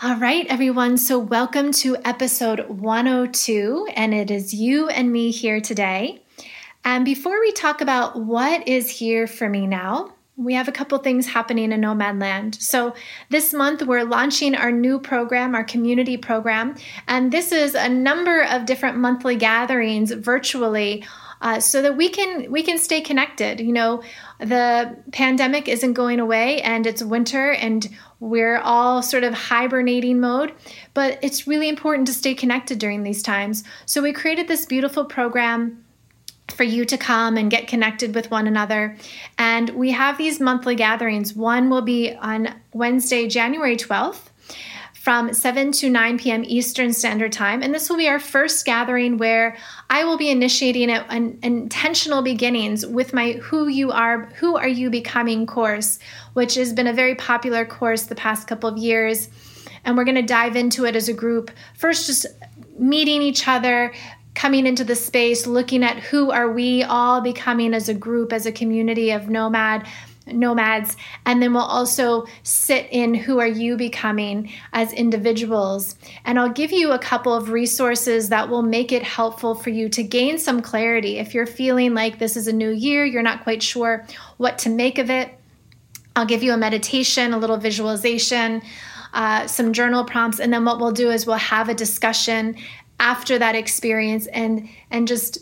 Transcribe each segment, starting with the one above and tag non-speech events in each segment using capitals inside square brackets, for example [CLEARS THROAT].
All right, everyone. So, welcome to episode 102, and it is you and me here today. And before we talk about what is here for me now, we have a couple things happening in Nomadland. So, this month we're launching our new program, our community program, and this is a number of different monthly gatherings virtually uh, so that we can we can stay connected. You know, the pandemic isn't going away, and it's winter, and we're all sort of hibernating mode. But it's really important to stay connected during these times. So we created this beautiful program for you to come and get connected with one another. And we have these monthly gatherings. One will be on Wednesday, January 12th from 7 to 9 p.m. Eastern Standard Time. And this will be our first gathering where I will be initiating an, intentional beginnings with my Who You Are, Who Are You Becoming course, which has been a very popular course the past couple of years. And we're going to dive into it as a group. First, just meeting each other, coming into the space, looking at who are we all becoming as a group, as a community of nomad nomads. And then we'll also sit in who are you becoming as individuals. And i'll give you a couple of resources that will make it helpful for you to gain some clarity. If you're feeling like this is a new year you're not quite sure what to make of it i'll give you a meditation a little visualization uh, some journal prompts. And then what we'll do is we'll have a discussion after that experience and and just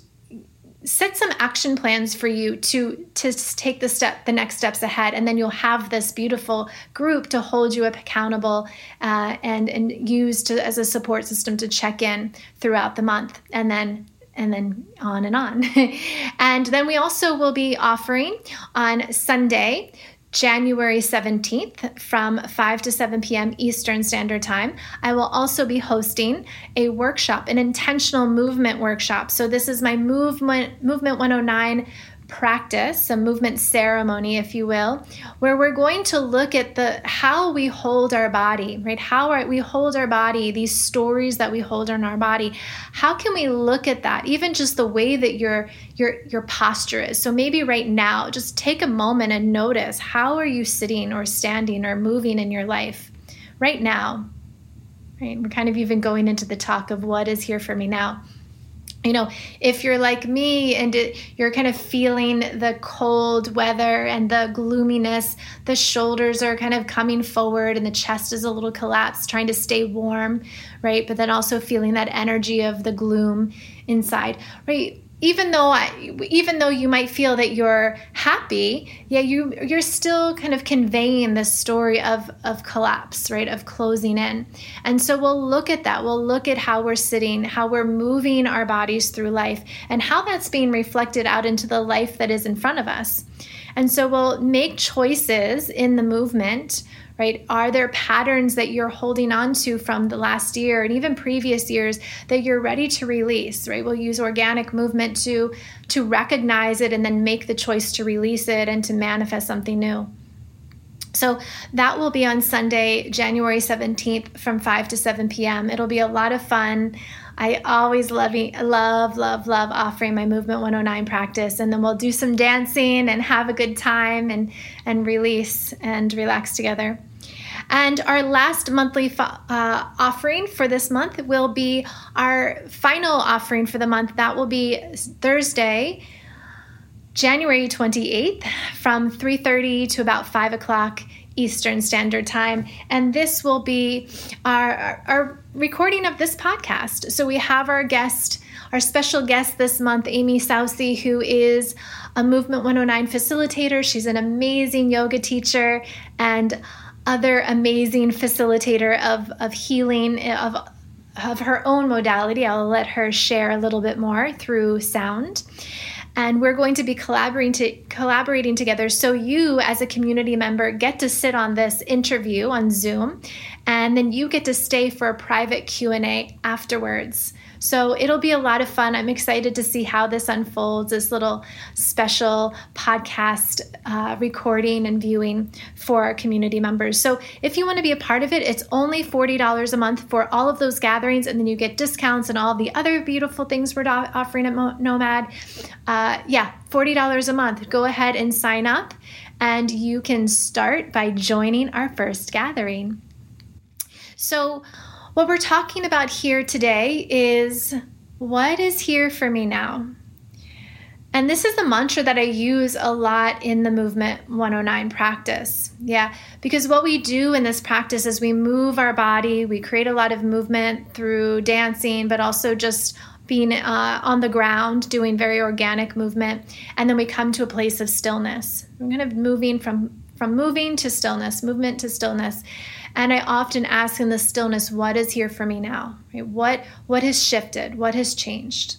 set some action plans for you to to take the step the next steps ahead and then you'll have this beautiful group to hold you accountable uh, and and use to, as a support system to check in throughout the month and then and then on and on. [LAUGHS] and then we also will be offering on Sunday January 17th from 5 to 7 p.m. Eastern Standard Time. I will also be hosting a workshop, an intentional movement workshop. So this is my movement movement 109 practice, a movement ceremony, if you will, where we're going to look at the how we hold our body, right? How are, we hold our body, these stories that we hold in our body. How can we look at that? Even just the way that your your your posture is. So maybe right now, just take a moment and notice how are you sitting or standing or moving in your life right now. Right? We're kind of even going into the talk of what is here for me now you know, if you're like me and it, you're kind of feeling the cold weather and the gloominess, the shoulders are kind of coming forward and the chest is a little collapsed, trying to stay warm, right? But then also feeling that energy of the gloom inside, right? Even though I, even though you might feel that you're happy, yeah, you you're still kind of conveying this story of of collapse, right? Of closing in. And so we'll look at that. We'll look at how we're sitting, how we're moving our bodies through life, and how that's being reflected out into the life that is in front of us. And so we'll make choices in the movement right? Are there patterns that you're holding on to from the last year and even previous years that you're ready to release, right? We'll use organic movement to to recognize it and then make the choice to release it and to manifest something new. So that will be on Sunday, January 17th from 5 to 7 p.m. It'll be a lot of fun. I always love, love, love, love offering my Movement 109 practice. And then we'll do some dancing and have a good time and, and release and relax together. And our last monthly uh, offering for this month will be our final offering for the month. That will be Thursday, January 28th from 3.30 to about 5 o'clock Eastern Standard Time. And this will be our, our, recording of this podcast. So we have our guest, our special guest this month, Amy Sousey, who is a Movement 109 facilitator. She's an amazing yoga teacher and other amazing facilitator of, of healing of of her own modality. I'll let her share a little bit more through sound. And we're going to be collaborating to, collaborating together so you as a community member get to sit on this interview on Zoom and then you get to stay for a private Q&A afterwards. So it'll be a lot of fun. I'm excited to see how this unfolds, this little special podcast uh, recording and viewing for our community members. So if you want to be a part of it, it's only $40 a month for all of those gatherings, and then you get discounts and all the other beautiful things we're offering at Nomad. Uh, yeah, $40 a month. Go ahead and sign up, and you can start by joining our first gathering. So, what we're talking about here today is what is here for me now? And this is the mantra that I use a lot in the Movement 109 practice. Yeah, because what we do in this practice is we move our body, we create a lot of movement through dancing, but also just being uh, on the ground, doing very organic movement. And then we come to a place of stillness. We're kind of moving from, from moving to stillness, movement to stillness. And I often ask in the stillness, what is here for me now? Right? What, what has shifted? What has changed?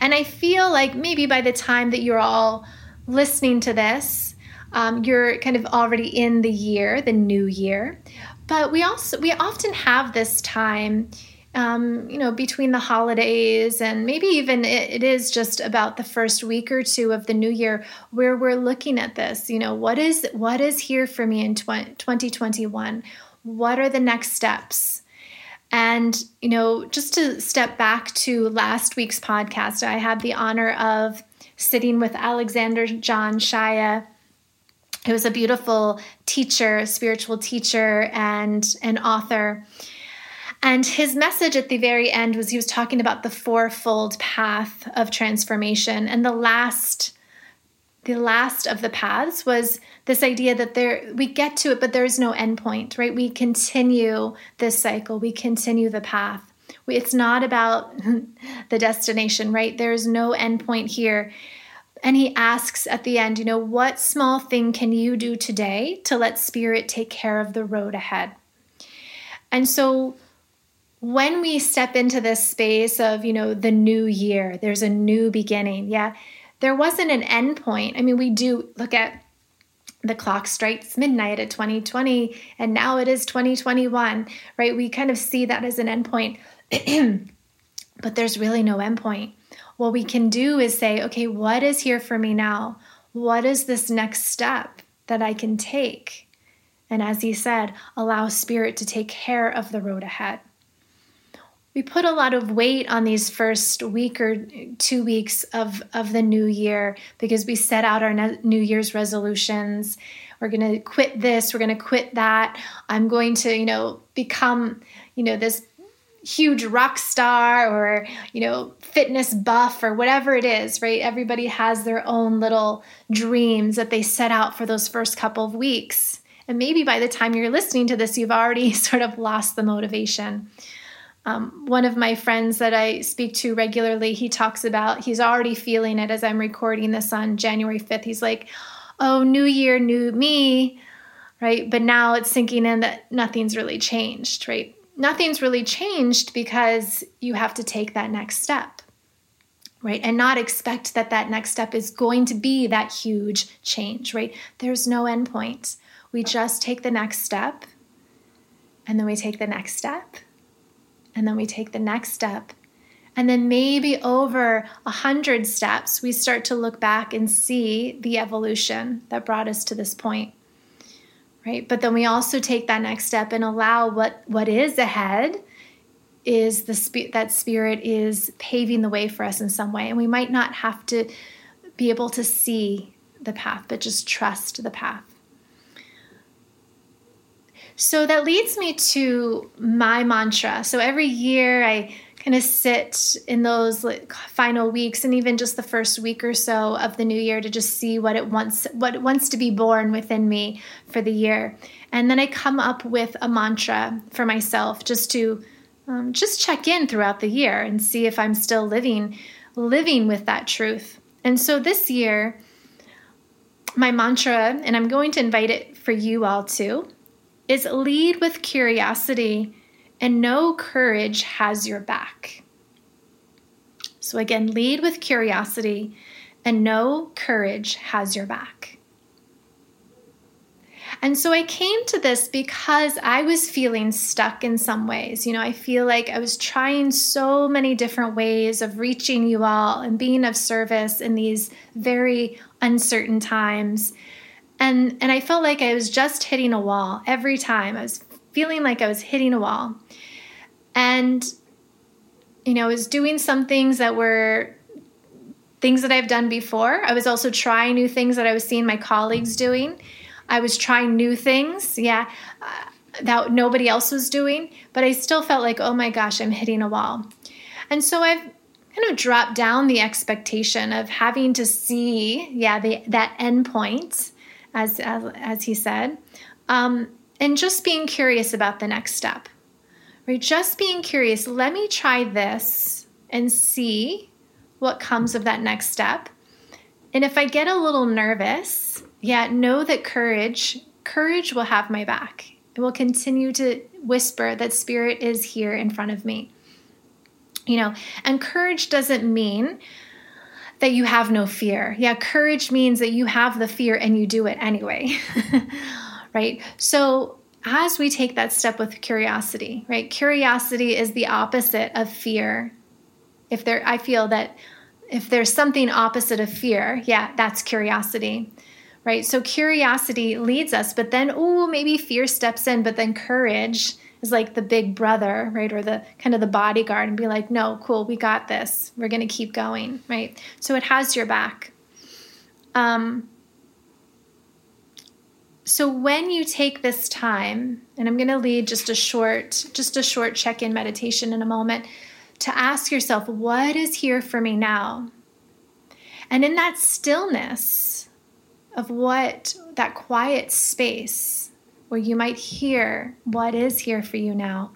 And I feel like maybe by the time that you're all listening to this, um, you're kind of already in the year, the new year. But we also we often have this time, um, you know, between the holidays and maybe even it, it is just about the first week or two of the new year where we're looking at this. You know, what is what is here for me in 20, 2021? What are the next steps? And, you know, just to step back to last week's podcast, I had the honor of sitting with Alexander John Shaia, who was a beautiful teacher, spiritual teacher, and an author. And his message at the very end was he was talking about the fourfold path of transformation. And the last the last of the paths was this idea that there we get to it but there is no endpoint right? We continue this cycle. We continue the path. It's not about [LAUGHS] the destination right? There is no endpoint here. And he asks at the end you know what small thing can you do today to let spirit take care of the road ahead? And so when we step into this space of you know the new year there's a new beginning yeah there wasn't an end point. I mean, we do look at the clock strikes midnight at 2020 and now it is 2021, right? We kind of see that as an endpoint. [CLEARS THROAT] but there's really no endpoint. What we can do is say, okay, what is here for me now? What is this next step that I can take? And as he said, allow spirit to take care of the road ahead we put a lot of weight on these first week or two weeks of, of the new year because we set out our new year's resolutions. We're going to quit this we're going to quit that. I'm going to you know become you know this huge rock star or you know fitness buff or whatever it is right? Everybody has their own little dreams that they set out for those first couple of weeks. And maybe by the time you're listening to this you've already [LAUGHS] sort of lost the motivation um, one of my friends that I speak to regularly, he talks about he's already feeling it as I'm recording this on January 5th. He's like, oh, new year, new me, right? But now it's sinking in that nothing's really changed, right? Nothing's really changed because you have to take that next step, right? And not expect that that next step is going to be that huge change, right? There's no endpoint. We just take the next step and then we take the next step and then we take the next step. And then maybe over a hundred steps, we start to look back and see the evolution that brought us to this point. Right? But then we also take that next step and allow what, what is ahead is the sp- that spirit is paving the way for us in some way. And we might not have to be able to see the path, but just trust the path. So that leads me to my mantra. So every year I kind of sit in those like final weeks and even just the first week or so of the new year to just see what it wants what it wants to be born within me for the year. And then I come up with a mantra for myself just to um, just check in throughout the year and see if I'm still living living with that truth. And so this year my mantra and I'm going to invite it for you all too is lead with curiosity and know courage has your back. So, again, lead with curiosity and know courage has your back. And so I came to this because I was feeling stuck in some ways. You know, I feel like I was trying so many different ways of reaching you all and being of service in these very uncertain times and and I felt like I was just hitting a wall every time. I was feeling like I was hitting a wall. And you know, I was doing some things that were things that I've done before. I was also trying new things that I was seeing my colleagues doing. I was trying new things. Yeah. Uh, that nobody else was doing, but I still felt like, oh my gosh, I'm hitting a wall. And so I've kind of dropped down the expectation of having to see, yeah, the, that end point, as, as, as he said, um, and just being curious about the next step. Right? Just being curious, let me try this and see what comes of that next step. And if I get a little nervous, yeah, know that courage, courage will have my back. It will continue to whisper that spirit is here in front of me. You know, and courage doesn't mean that you have no fear. Yeah, courage means that you have the fear and you do it anyway. [LAUGHS] right? So, as we take that step with curiosity, right? Curiosity is the opposite of fear. If there I feel that if there's something opposite of fear, yeah, that's curiosity. Right? So curiosity leads us, but then oh, maybe fear steps in, but then courage is like the big brother, right? Or the kind of the bodyguard and be like, "No, cool, we got this. We're going to keep going." Right? So it has your back. Um so when you take this time and i'm going to lead just a short just a short check-in meditation in a moment to ask yourself what is here for me now and in that stillness of what that quiet space where you might hear what is here for you now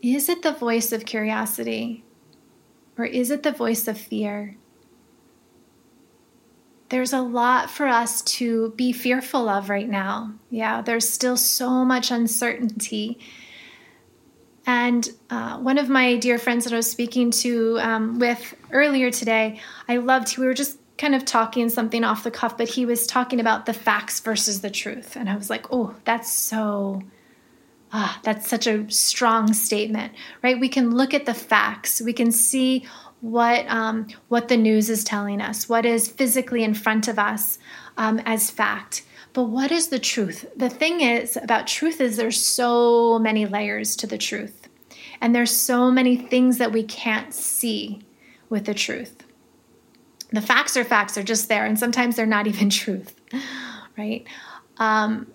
is it the voice of curiosity or is it the voice of fear there's a lot for us to be fearful of right now. Yeah, there's still so much uncertainty. And uh, one of my dear friends that I was speaking to um, with earlier today, I loved, we were just kind of talking something off the cuff, but he was talking about the facts versus the truth. And I was like, oh, that's so, ah, that's such a strong statement, right? We can look at the facts, we can see what um, what the news is telling us, what is physically in front of us um, as fact. But what is the truth? The thing is about truth is there's so many layers to the truth, and there's so many things that we can't see with the truth. The facts are facts; are just there, and sometimes they're not even [LAUGHS] truth, right? Um,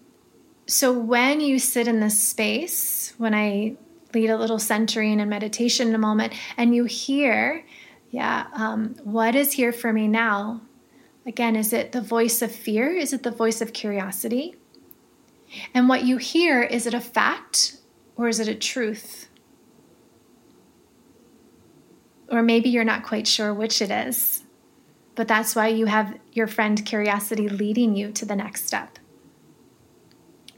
so when you sit in this space, when I lead a little centering and meditation in a moment, and you hear, yeah, um, what is here for me now? Again, is it the voice of fear? Is it the voice of curiosity? And what you hear, is it a fact or is it a truth? Or maybe you're not quite sure which it is, but that's why you have your friend curiosity leading you to the next step.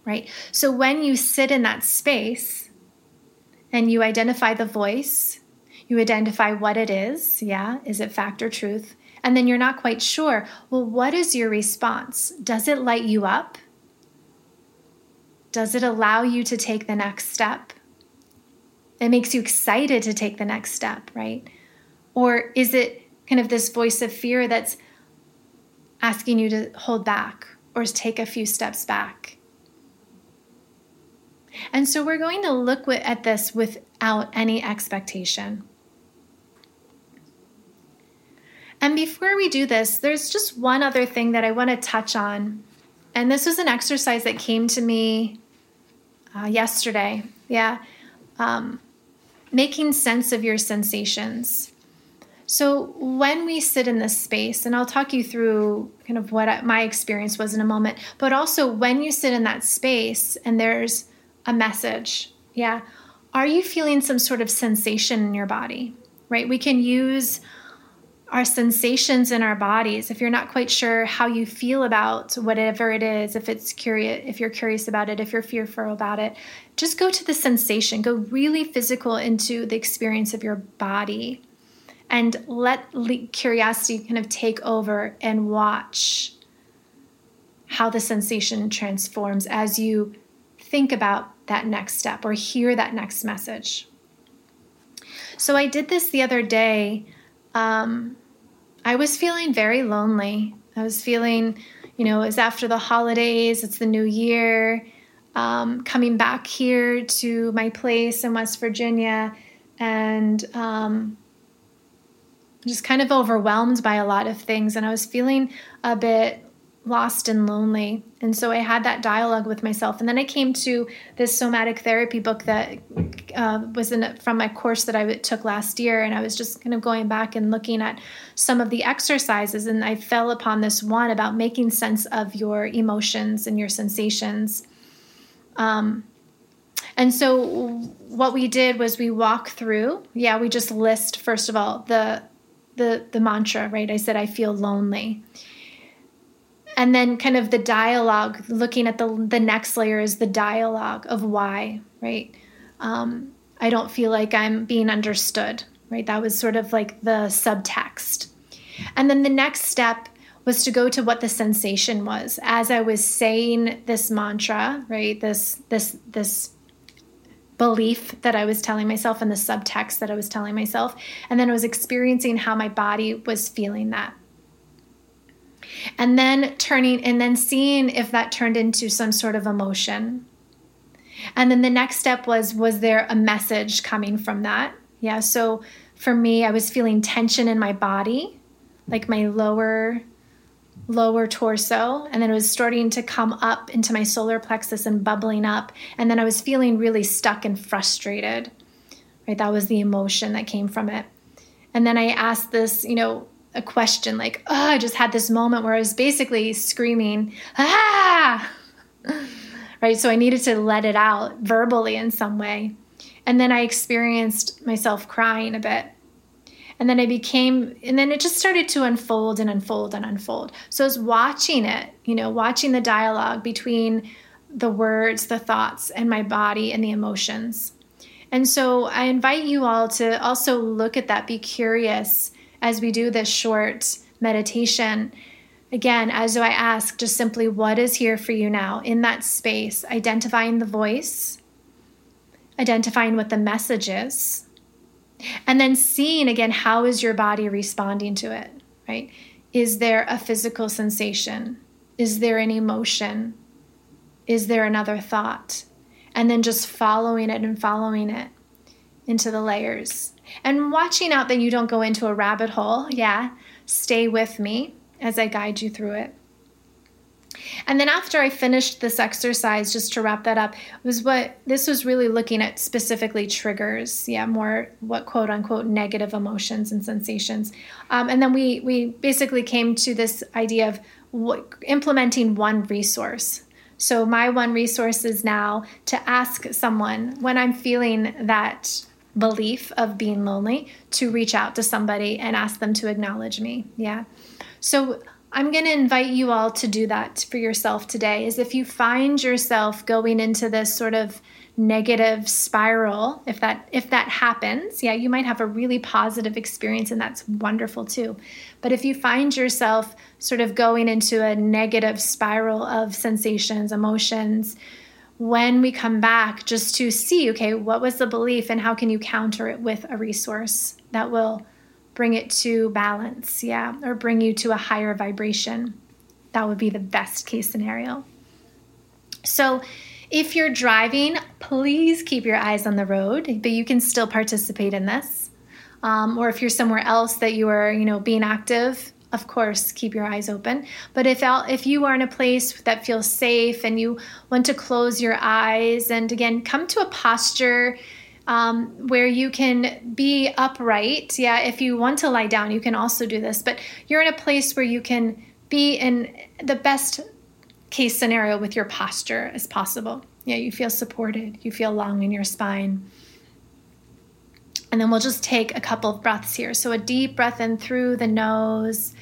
Right? So when you sit in that space, and you identify the voice, you identify what it is. Yeah, is it fact or truth? And then you're not quite sure. Well, what is your response? Does it light you up? Does it allow you to take the next step? It makes you excited to take the next step, right? Or is it kind of this voice of fear that's asking you to hold back or take a few steps back? And so we're going to look at this without any expectation. And before we do this, there's just one other thing that I want to touch on. And this was an exercise that came to me uh, yesterday. Yeah. Um, making sense of your sensations. So, when we sit in this space, and I'll talk you through kind of what my experience was in a moment, but also when you sit in that space and there's a message. Yeah. Are you feeling some sort of sensation in your body? Right? We can use our sensations in our bodies if you're not quite sure how you feel about whatever it is if it's curious if you're curious about it if you're fearful about it just go to the sensation go really physical into the experience of your body and let curiosity kind of take over and watch how the sensation transforms as you think about that next step or hear that next message. So I did this the other day. Um, I was feeling very lonely. I was feeling, you know, it was after the holidays, it's the new year, um, coming back here to my place in West Virginia, and um, just kind of overwhelmed by a lot of things. And I was feeling a bit lost and lonely. And so I had that dialogue with myself. And then I came to this somatic therapy book that uh, was in from my course that I took last year. And I was just kind of going back and looking at some of the exercises. And I fell upon this one about making sense of your emotions and your sensations. Um, and so what we did was we walk through. Yeah, we just list first of all the the the mantra, right? I said I feel lonely. And then kind of the dialogue looking at the the next layer is the dialogue of why right? Um, i don't feel like i'm being understood right? That was sort of like the subtext. And then the next step was to go to what the sensation was. As i was saying this mantra right this this this belief that i was telling myself and the subtext that i was telling myself and then i was experiencing how my body was feeling that and then turning and then seeing if that turned into some sort of emotion. And then the next step was was there a message coming from that? Yeah, so for me I was feeling tension in my body, like my lower lower torso and then it was starting to come up into my solar plexus and bubbling up and then I was feeling really stuck and frustrated. Right? That was the emotion that came from it. And then I asked this, you know, a question like, oh, I just had this moment where I was basically screaming, ah, [LAUGHS] right? So I needed to let it out verbally in some way. And then I experienced myself crying a bit. And then I became, and then it just started to unfold and unfold and unfold. So I was watching it, you know, watching the dialogue between the words, the thoughts, and my body and the emotions. And so I invite you all to also look at that, be curious as we do this short meditation, again, as I ask, just simply what is here for you now in that space, identifying the voice, identifying what the message is, and then seeing again how is your body responding to it, right? Is there a physical sensation? Is there an emotion? Is there another thought? And then just following it and following it into the layers and watching out that you don't go into a rabbit hole. Yeah, stay with me as I guide you through it. And then after I finished this exercise, just to wrap that up, was what this was really looking at specifically triggers, yeah, more what quote unquote negative emotions and sensations. Um, and then we we basically came to this idea of what, implementing one resource. So my one resource is now to ask someone when I'm feeling that belief of being lonely to reach out to somebody and ask them to acknowledge me. Yeah. So I'm going to invite you all to do that for yourself today. Is if you find yourself going into this sort of negative spiral, if that if that happens, yeah, you might have a really positive experience and that's wonderful too. But if you find yourself sort of going into a negative spiral of sensations, emotions, when we come back just to see okay what was the belief and how can you counter it with a resource that will bring it to balance yeah or bring you to a higher vibration. That would be the best case scenario. So if you're driving please keep your eyes on the road but you can still participate in this. Um, or if you're somewhere else that you are you know being active of course, keep your eyes open. But if if you are in a place that feels safe and you want to close your eyes and again come to a posture um, where you can be upright. Yeah, if you want to lie down, you can also do this. But you're in a place where you can be in the best case scenario with your posture as possible. Yeah, you feel supported. You feel long in your spine. And then we'll just take a couple of breaths here. So a deep breath in through the nose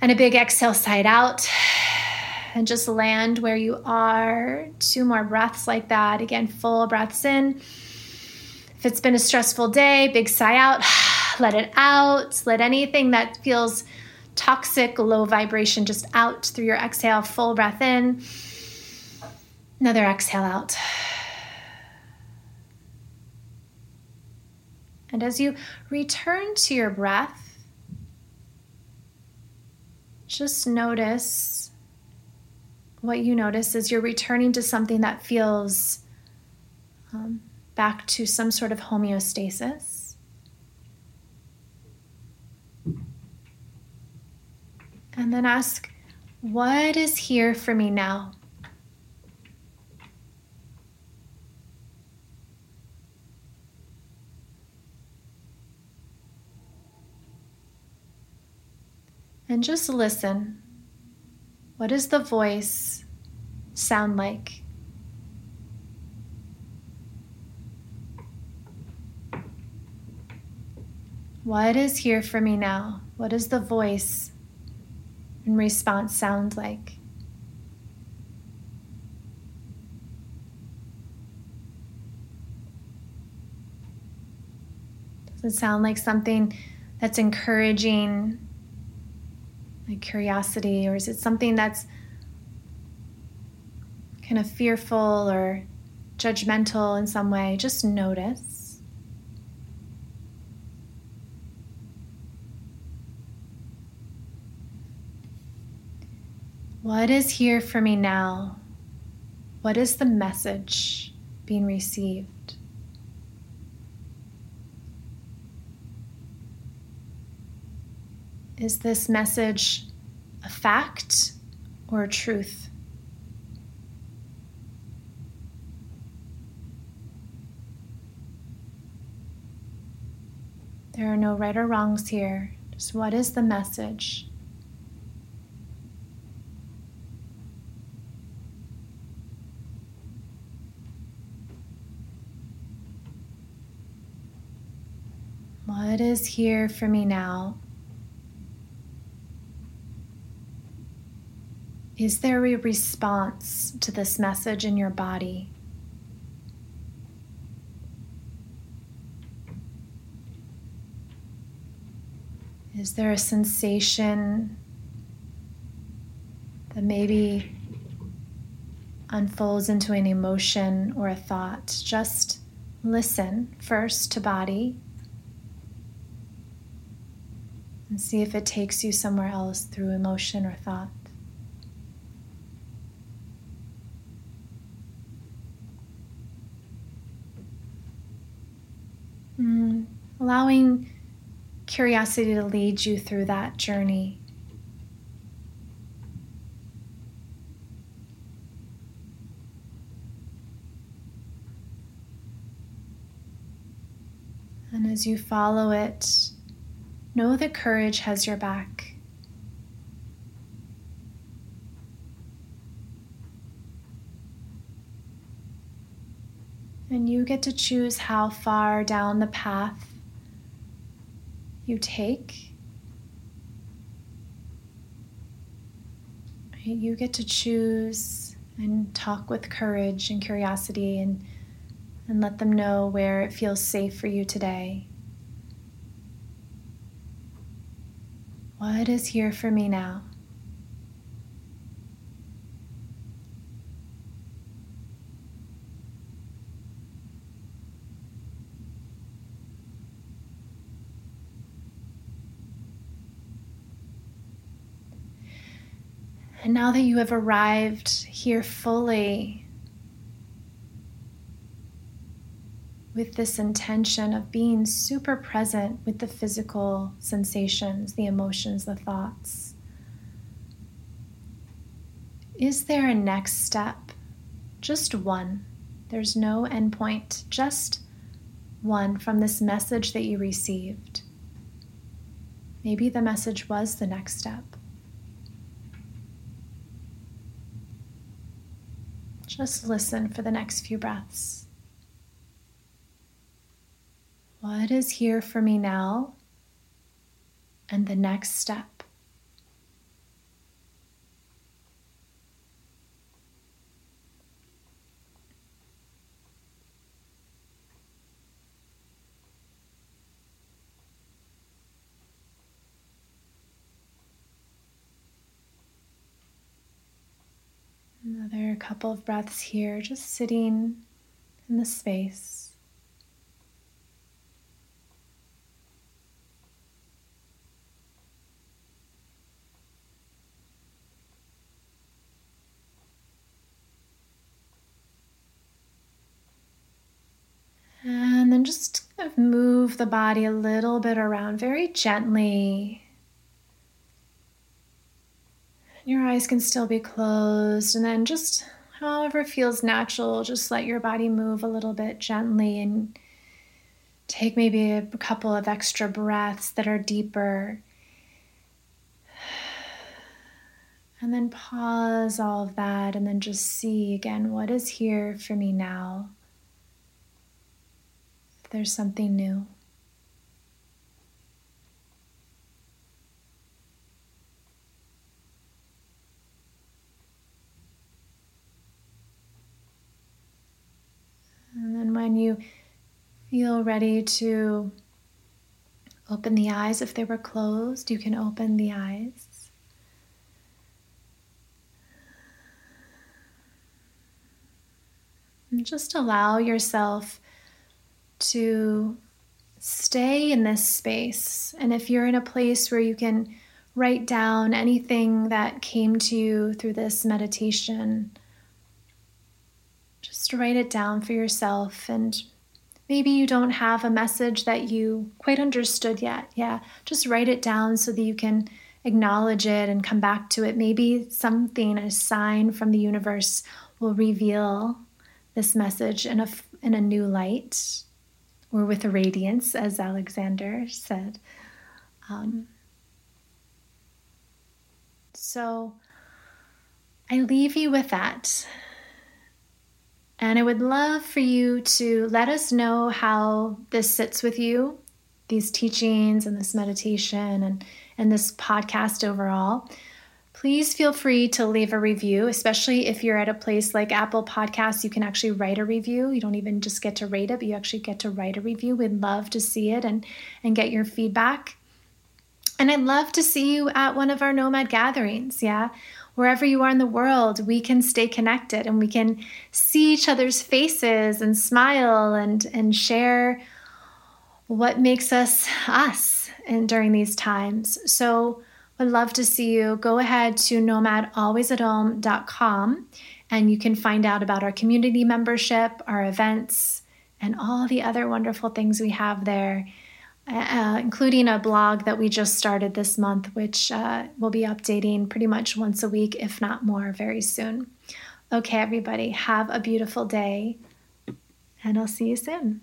and a big exhale side out. And just land where you are. Two more breaths like that. Again, full breaths in. It's been a stressful day, big sigh out. [SIGHS] Let it out. Let anything that feels toxic, low vibration just out through your exhale. Full breath in. Another exhale out. And as you return to your breath, just notice what you notice is you're returning to something that feels um, back to some sort of homeostasis. And then ask, What is here for me now? And just listen. What does the voice sound like? What is here for me now? What does the voice in response sound like? Does it sound like something that's encouraging, like curiosity, or is it something that's kind of fearful or judgmental in some way? Just notice. What is here for me now? What is the message being received? Is this message a fact or a truth? There are no right or wrongs here. Just what is the message? What is here for me now? Is there a response to this message in your body? Is there a sensation that maybe unfolds into an emotion or a thought? Just listen first to body and see if it takes you somewhere else through emotion or thought. Mm, allowing curiosity to lead you through that journey. And as you follow it, Know that courage has your back. And you get to choose how far down the path you take. You get to choose and talk with courage and curiosity and, and let them know where it feels safe for you today. What is here for me now? And now that you have arrived here fully, with this intention of being super present with the physical sensations, the emotions, the thoughts. Is there a next step? Just one. There's no endpoint, just one from this message that you received. Maybe the message was the next step. Just listen for the next few breaths. What is here for me now? And the next step. Another couple of breaths here, just sitting in the space. And then just kind of move the body a little bit around very gently. Your eyes can still be closed, and then just however feels natural, just let your body move a little bit gently and take maybe a couple of extra breaths that are deeper. And then pause all of that and then just see again what is here for me now. There's something new. And then when you feel ready to open the eyes, if they were closed, you can open the eyes. And just allow yourself to stay in this space. And if you're in a place where you can write down anything that came to you through this meditation, just write it down for yourself. And maybe you don't have a message that you quite understood yet. Yeah, just write it down so that you can acknowledge it and come back to it. Maybe something, a sign from the universe, will reveal this message in a, in a new light or with a radiance, as Alexander said. Um, so I leave you with that. And I would love for you to let us know how this sits with you, these teachings and this meditation and, and this podcast overall. Please feel free to leave a review, especially if you're at a place like Apple Podcasts. You can actually write a review. You don't even just get to rate it, but you actually get to write a review. We'd love to see it and, and get your feedback. And I'd love to see you at one of our Nomad gatherings. Yeah wherever you are in the world, we can stay connected and we can see each other's faces and smile and, and share what makes us us and during these times. So would love to see you. Go ahead to nomadalwaysatom.com and you can find out about our community membership, our events, and all the other wonderful things we have there uh, including a blog that we just started this month, which uh, will be updating pretty much once a week, if not more, very soon. Okay, everybody, have a beautiful day, and I'll see you soon.